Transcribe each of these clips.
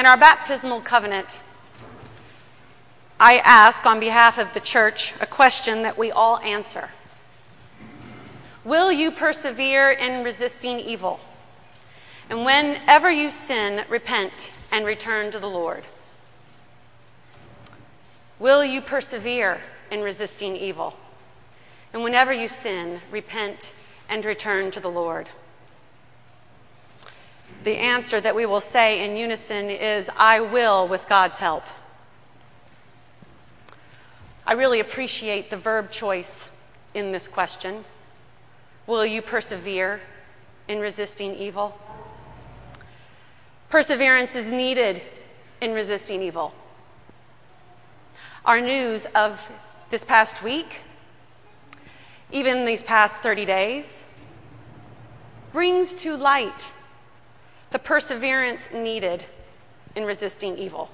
In our baptismal covenant, I ask on behalf of the church a question that we all answer Will you persevere in resisting evil? And whenever you sin, repent and return to the Lord. Will you persevere in resisting evil? And whenever you sin, repent and return to the Lord. The answer that we will say in unison is, I will with God's help. I really appreciate the verb choice in this question. Will you persevere in resisting evil? Perseverance is needed in resisting evil. Our news of this past week, even these past 30 days, brings to light the perseverance needed in resisting evil.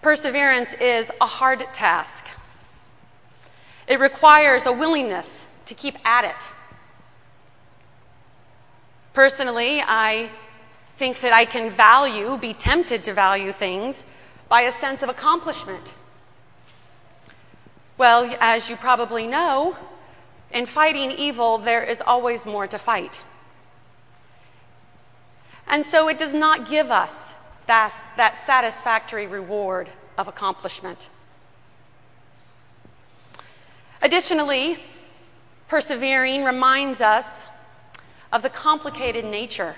Perseverance is a hard task. It requires a willingness to keep at it. Personally, I think that I can value, be tempted to value things by a sense of accomplishment. Well, as you probably know, in fighting evil, there is always more to fight. And so it does not give us that, that satisfactory reward of accomplishment. Additionally, persevering reminds us of the complicated nature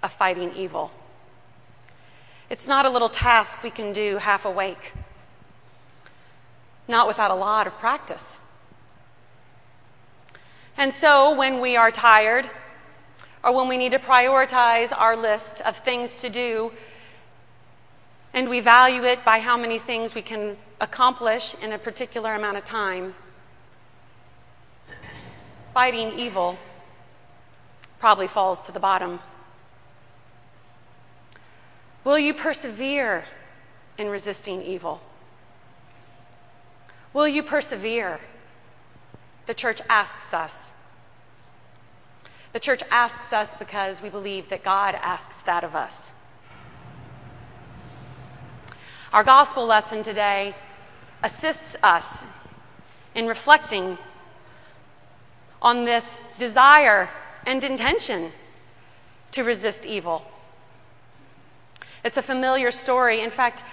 of fighting evil. It's not a little task we can do half awake, not without a lot of practice. And so, when we are tired, or when we need to prioritize our list of things to do, and we value it by how many things we can accomplish in a particular amount of time, fighting evil probably falls to the bottom. Will you persevere in resisting evil? Will you persevere? The church asks us. The church asks us because we believe that God asks that of us. Our gospel lesson today assists us in reflecting on this desire and intention to resist evil. It's a familiar story. In fact,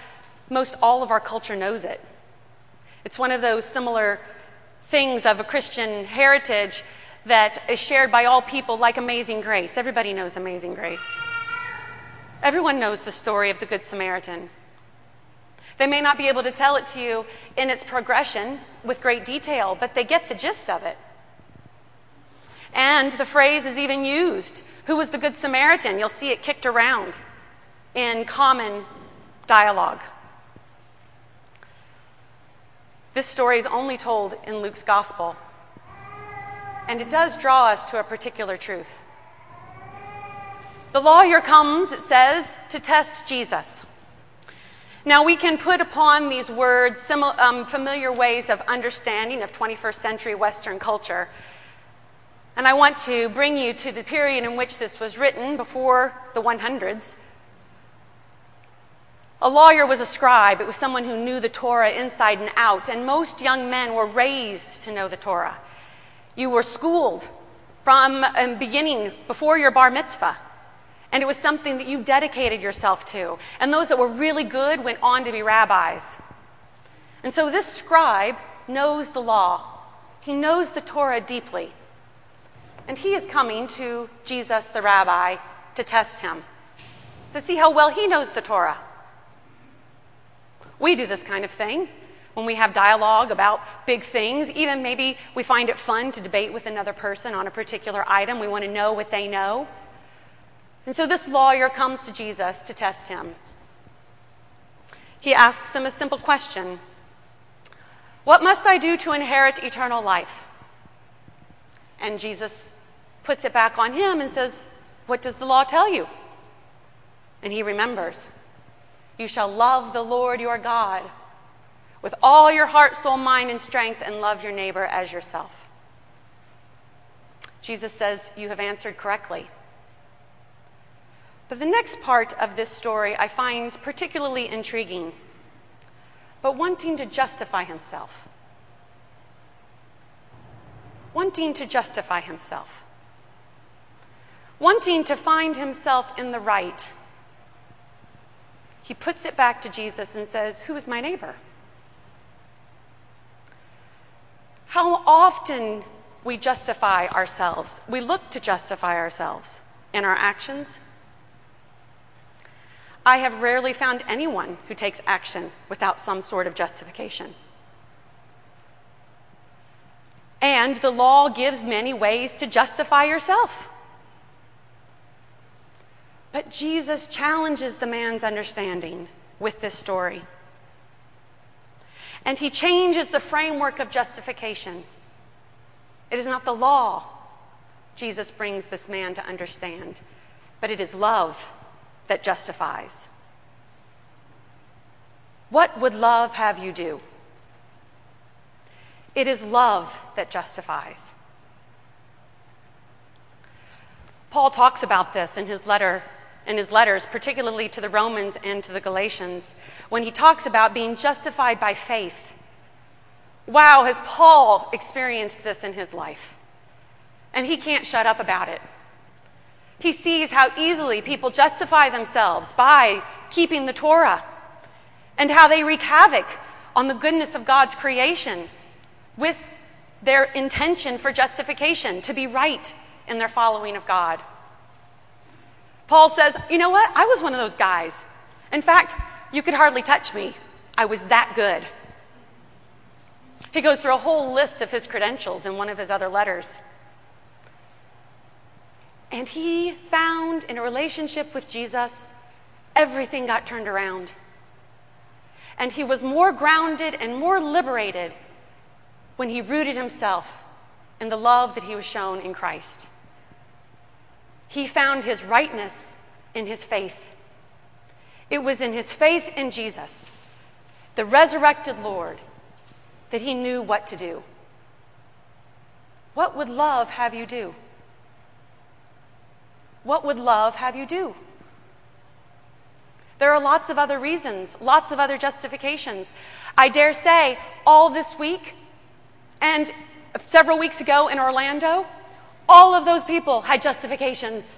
most all of our culture knows it. It's one of those similar things of a Christian heritage that is shared by all people, like Amazing Grace. Everybody knows Amazing Grace. Everyone knows the story of the Good Samaritan. They may not be able to tell it to you in its progression with great detail, but they get the gist of it. And the phrase is even used Who was the Good Samaritan? You'll see it kicked around in common dialogue. This story is only told in Luke's gospel, and it does draw us to a particular truth. The lawyer comes, it says, to test Jesus. Now, we can put upon these words simil- um, familiar ways of understanding of 21st century Western culture. And I want to bring you to the period in which this was written, before the 100s. A lawyer was a scribe, it was someone who knew the Torah inside and out, and most young men were raised to know the Torah. You were schooled from beginning before your bar mitzvah. And it was something that you dedicated yourself to. And those that were really good went on to be rabbis. And so this scribe knows the law, he knows the Torah deeply. And he is coming to Jesus, the rabbi, to test him, to see how well he knows the Torah. We do this kind of thing when we have dialogue about big things. Even maybe we find it fun to debate with another person on a particular item. We want to know what they know. And so this lawyer comes to Jesus to test him. He asks him a simple question What must I do to inherit eternal life? And Jesus puts it back on him and says, What does the law tell you? And he remembers You shall love the Lord your God with all your heart, soul, mind, and strength, and love your neighbor as yourself. Jesus says, You have answered correctly. But the next part of this story I find particularly intriguing. But wanting to justify himself. Wanting to justify himself. Wanting to find himself in the right. He puts it back to Jesus and says, Who is my neighbor? How often we justify ourselves, we look to justify ourselves in our actions. I have rarely found anyone who takes action without some sort of justification. And the law gives many ways to justify yourself. But Jesus challenges the man's understanding with this story. And he changes the framework of justification. It is not the law Jesus brings this man to understand, but it is love that justifies. What would love have you do? It is love that justifies. Paul talks about this in his letter in his letters, particularly to the Romans and to the Galatians, when he talks about being justified by faith. Wow, has Paul experienced this in his life? And he can't shut up about it. He sees how easily people justify themselves by keeping the Torah and how they wreak havoc on the goodness of God's creation with their intention for justification, to be right in their following of God. Paul says, You know what? I was one of those guys. In fact, you could hardly touch me. I was that good. He goes through a whole list of his credentials in one of his other letters. And he found in a relationship with Jesus, everything got turned around. And he was more grounded and more liberated when he rooted himself in the love that he was shown in Christ. He found his rightness in his faith. It was in his faith in Jesus, the resurrected Lord, that he knew what to do. What would love have you do? What would love have you do? There are lots of other reasons, lots of other justifications. I dare say, all this week and several weeks ago in Orlando, all of those people had justifications.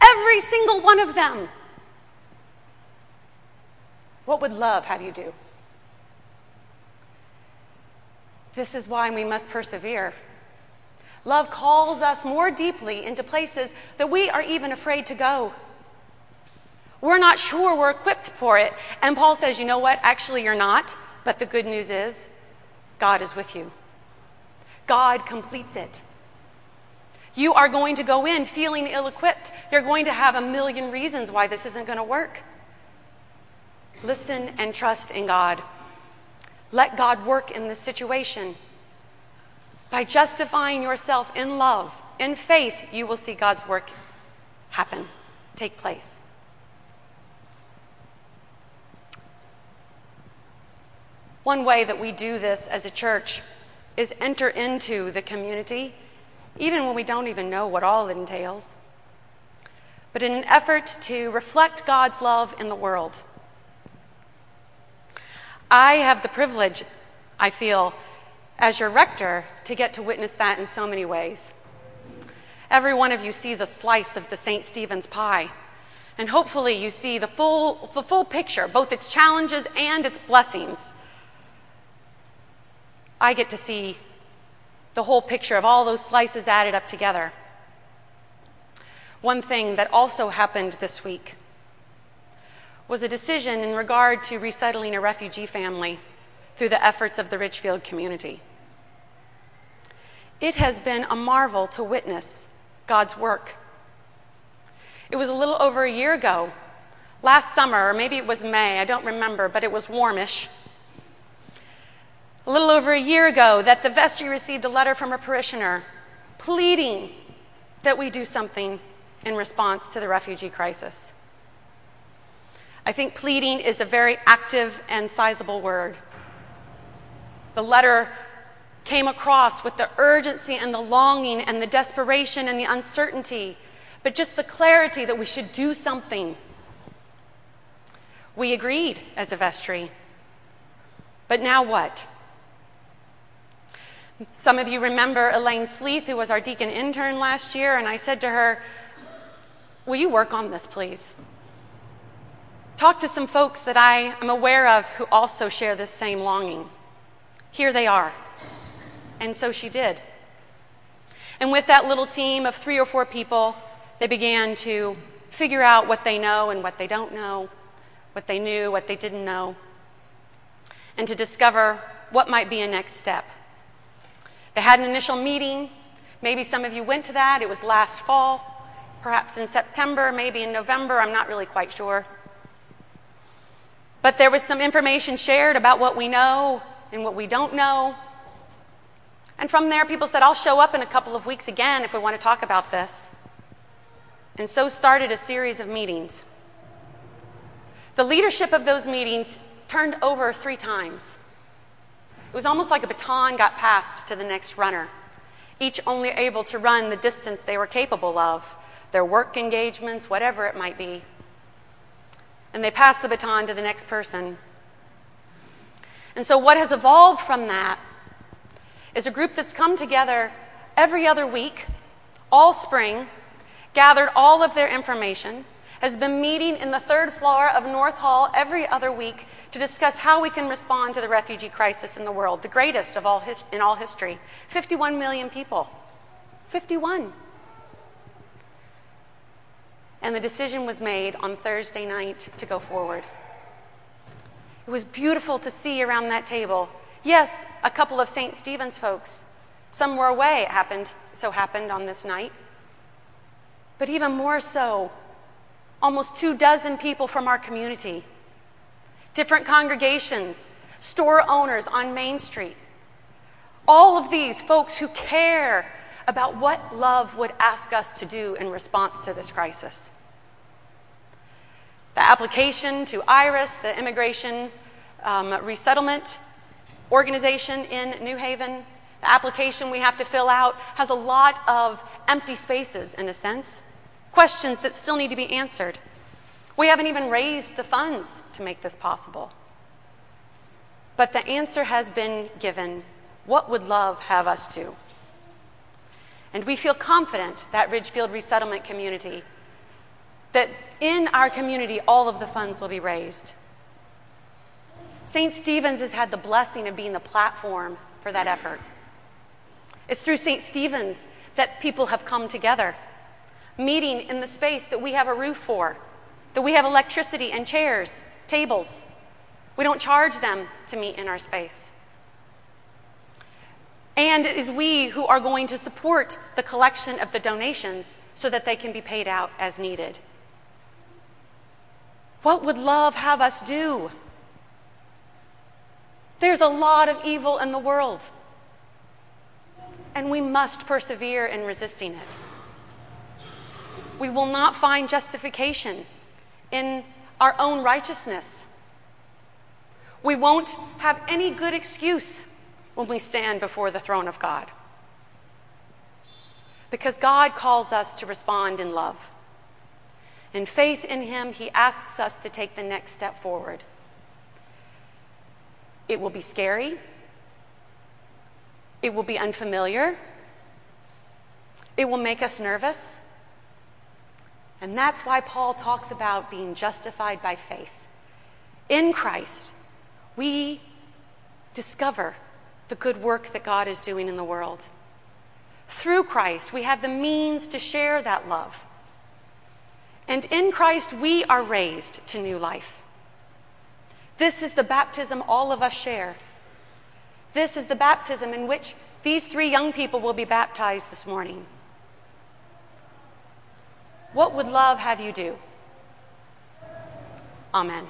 Every single one of them. What would love have you do? This is why we must persevere. Love calls us more deeply into places that we are even afraid to go. We're not sure we're equipped for it. And Paul says, you know what? Actually, you're not. But the good news is, God is with you. God completes it. You are going to go in feeling ill equipped. You're going to have a million reasons why this isn't going to work. Listen and trust in God. Let God work in this situation. By justifying yourself in love, in faith, you will see God's work happen, take place. One way that we do this as a church is enter into the community even when we don't even know what all it entails. But in an effort to reflect God's love in the world. I have the privilege, I feel, as your rector, to get to witness that in so many ways. Every one of you sees a slice of the St. Stephen's pie. And hopefully you see the full, the full picture, both its challenges and its blessings. I get to see the whole picture of all those slices added up together. One thing that also happened this week was a decision in regard to resettling a refugee family through the efforts of the Ridgefield community. It has been a marvel to witness God's work. It was a little over a year ago, last summer, or maybe it was May, I don't remember, but it was warmish a little over a year ago that the vestry received a letter from a parishioner pleading that we do something in response to the refugee crisis. I think pleading is a very active and sizable word. The letter came across with the urgency and the longing and the desperation and the uncertainty but just the clarity that we should do something. We agreed as a vestry. But now what? Some of you remember Elaine Sleeth, who was our deacon intern last year, and I said to her, Will you work on this, please? Talk to some folks that I am aware of who also share this same longing. Here they are. And so she did. And with that little team of three or four people, they began to figure out what they know and what they don't know, what they knew, what they didn't know, and to discover what might be a next step. They had an initial meeting. Maybe some of you went to that. It was last fall, perhaps in September, maybe in November. I'm not really quite sure. But there was some information shared about what we know and what we don't know. And from there, people said, I'll show up in a couple of weeks again if we want to talk about this. And so started a series of meetings. The leadership of those meetings turned over three times. It was almost like a baton got passed to the next runner, each only able to run the distance they were capable of, their work engagements, whatever it might be. And they passed the baton to the next person. And so, what has evolved from that is a group that's come together every other week, all spring, gathered all of their information, has been meeting in the third floor of North Hall every other week to discuss how we can respond to the refugee crisis in the world, the greatest of all his, in all history. 51 million people. 51. And the decision was made on Thursday night to go forward. It was beautiful to see around that table. Yes, a couple of St. Stephen's folks. Some were away, it happened, so happened on this night. But even more so, almost two dozen people from our community, different congregations, store owners on Main Street. All of these folks who care about what love would ask us to do in response to this crisis. The application to IRIS, the Immigration um, Resettlement Organization in New Haven, the application we have to fill out has a lot of empty spaces, in a sense questions that still need to be answered. We haven't even raised the funds to make this possible. But the answer has been given what would love have us do? And we feel confident that Ridgefield Resettlement Community, that in our community, all of the funds will be raised. St. Stephen's has had the blessing of being the platform for that effort. It's through St. Stephen's that people have come together meeting in the space that we have a roof for, that we have electricity and chairs, tables. We don't charge them to meet in our space. And it is we who are going to support the collection of the donations so that they can be paid out as needed. What would love have us do? There's a lot of evil in the world, and we must persevere in resisting it we will not find justification in our own righteousness. We won't have any good excuse when we stand before the throne of God. Because God calls us to respond in love. In faith in Him, He asks us to take the next step forward. It will be scary, it will be unfamiliar, it will make us nervous. And that's why Paul talks about being justified by faith. In Christ, we discover the good work that God is doing in the world. Through Christ, we have the means to share that love. And in Christ, we are raised to new life. This is the baptism all of us share. This is the baptism in which these three young people will be baptized this morning. What would love have you do? Amen.